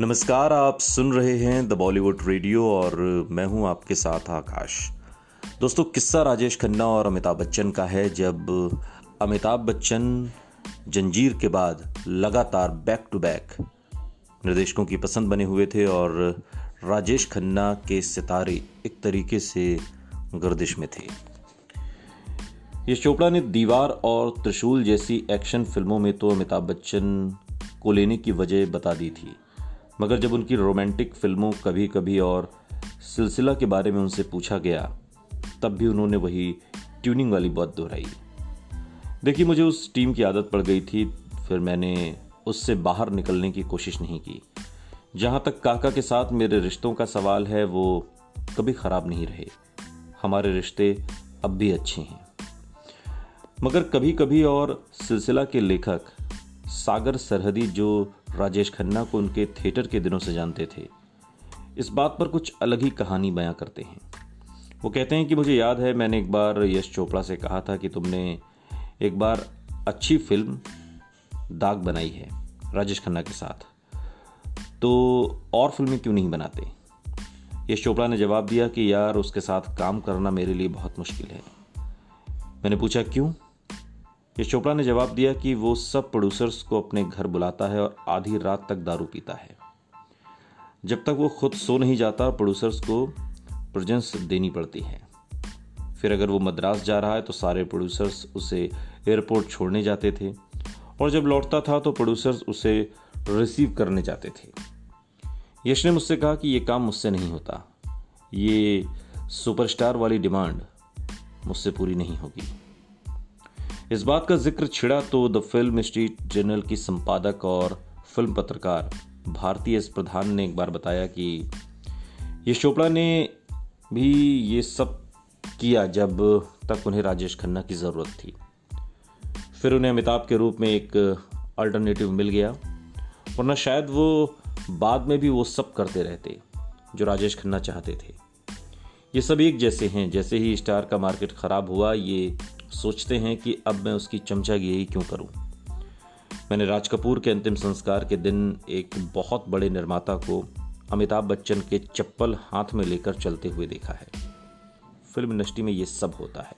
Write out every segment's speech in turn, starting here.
नमस्कार, आप सुन रहे हैं द बॉलीवुड रेडियो और मैं हूँ आपके साथ आकाश। दोस्तों, किस्सा राजेश खन्ना और अमिताभ बच्चन का है। जब अमिताभ बच्चन जंजीर के बाद लगातार बैक टू बैक निर्देशकों की पसंद बने हुए थे और राजेश खन्ना के सितारे एक तरीके से गर्दिश में थे। यश चोपड़ा ने दीवार और त्रिशूल जैसी एक्शन फ़िल्मों में तो अमिताभ बच्चन को लेने की वजह बता दी थी। मगर जब उनकी रोमांटिक फ़िल्मों कभी कभी और सिलसिला के बारे में उनसे पूछा गया, तब भी उन्होंने वही ट्यूनिंग वाली बात दोहराई। देखिए, मुझे उस टीम की आदत पड़ गई थी, फिर मैंने उससे बाहर निकलने की कोशिश नहीं की। जहाँ तक काका के साथ मेरे रिश्तों का सवाल है, वो कभी ख़राब नहीं रहे। हमारे रिश्ते अब भी अच्छे हैं। मगर कभी कभी और सिलसिला के लेखक सागर सरहदी, जो राजेश खन्ना को उनके थिएटर के दिनों से जानते थे। इस बात पर कुछ अलग ही कहानी बयां करते हैं। वो कहते हैं कि मुझे याद है, मैंने एक बार यश चोपड़ा से कहा था कि तुमने एक बार अच्छी फ़िल्म दाग बनाई है, राजेश खन्ना के साथ। तो और फ़िल्में क्यों नहीं बनाते? यश चोपड़ा ने जवाब दिया कि यार, उसके साथ काम करना मेरे लिए बहुत मुश्किल है। मैंने पूछा, क्यों? ये चोपड़ा ने जवाब दिया कि वो सब प्रोड्यूसर्स को अपने घर बुलाता है और आधी रात तक दारू पीता है। जब तक वो खुद सो नहीं जाता प्रोड्यूसर्स को प्रजेंस देनी पड़ती है। फिर अगर वो मद्रास जा रहा है तो सारे प्रोड्यूसर्स उसे एयरपोर्ट छोड़ने जाते थे। और जब लौटता था तो प्रोड्यूसर्स उसे रिसीव करने जाते थे। यश ने मुझसे कहा कि ये काम मुझसे नहीं होता। ये सुपरस्टार वाली डिमांड मुझसे पूरी नहीं होगी। इस बात का ज़िक्र छिड़ा तो द फ़िल्म स्ट्रीट जर्नल की संपादक और फ़िल्म पत्रकार भारतीय एस प्रधान ने एक बार बताया कि ये चोपड़ा ने भी ये सब किया जब तक उन्हें राजेश खन्ना की ज़रूरत थी। फिर उन्हें अमिताभ के रूप में एक अल्टरनेटिव मिल गया वरना शायद वो बाद में भी वो सब करते रहते जो राजेश खन्ना चाहते थे। ये सब एक जैसे हैं, जैसे ही स्टार का मार्केट ख़राब हुआ, ये सोचते हैं कि अब मैं उसकी चमचा चमचागिरी क्यों करूँ। मैंने राज कपूर के अंतिम संस्कार के दिन एक बहुत बड़े निर्माता को अमिताभ बच्चन के चप्पल हाथ में लेकर चलते हुए देखा है। फ़िल्म इंडस्ट्री में ये सब होता है।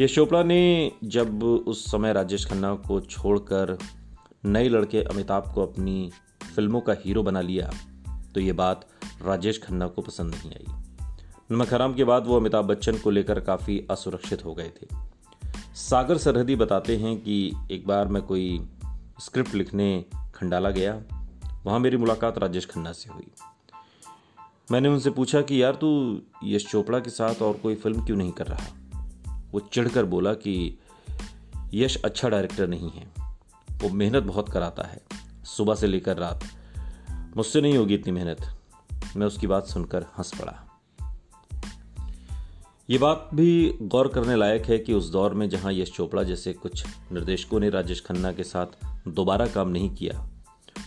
यश चोपड़ा ने जब उस समय राजेश खन्ना को छोड़कर नए लड़के अमिताभ को अपनी फ़िल्मों का हीरो बना लिया तो ये बात राजेश खन्ना को पसंद नहीं आई। नमक हराम के बाद वो अमिताभ बच्चन को लेकर काफ़ी असुरक्षित हो गए थे। सागर सरहदी बताते हैं कि एक बार मैं कोई स्क्रिप्ट लिखने खंडाला गया। वहाँ मेरी मुलाकात राजेश खन्ना से हुई। मैंने उनसे पूछा कि, यार, तू यश चोपड़ा के साथ और कोई फ़िल्म क्यों नहीं कर रहा? वो चिढ़कर बोला कि, यश अच्छा डायरेक्टर नहीं है। वो मेहनत बहुत कराता है। सुबह से लेकर रात। मुझसे नहीं होगी इतनी मेहनत। मैं उसकी बात सुनकर हंस पड़ा। ये बात भी गौर करने लायक है कि उस दौर में जहाँ यश चोपड़ा जैसे कुछ निर्देशकों ने राजेश खन्ना के साथ दोबारा काम नहीं किया,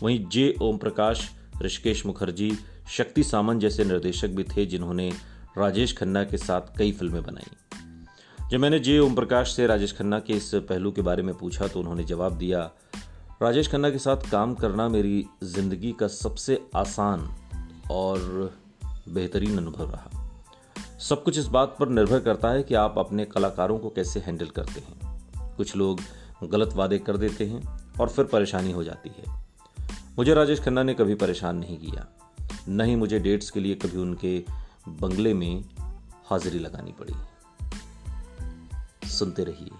वहीं जे. ओम प्रकाश, ऋषिकेश मुखर्जी, शक्ति सामन जैसे निर्देशक भी थे जिन्होंने राजेश खन्ना के साथ कई फ़िल्में बनाई। जब मैंने जे. ओम प्रकाश से राजेश खन्ना के इस पहलू के बारे में पूछा तो उन्होंने जवाब दिया, राजेश खन्ना के साथ काम करना मेरी ज़िंदगी का सबसे आसान और बेहतरीन अनुभव रहा। सब कुछ इस बात पर निर्भर करता है कि आप अपने कलाकारों को कैसे हैंडल करते हैं। कुछ लोग गलत वादे कर देते हैं और फिर परेशानी हो जाती है। मुझे राजेश खन्ना ने कभी परेशान नहीं किया। न ही मुझे डेट्स के लिए कभी उनके बंगले में हाजिरी लगानी पड़ी। सुनते रहिए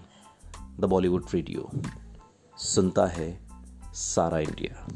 द बॉलीवुड रेडियो। सुनता है सारा इंडिया।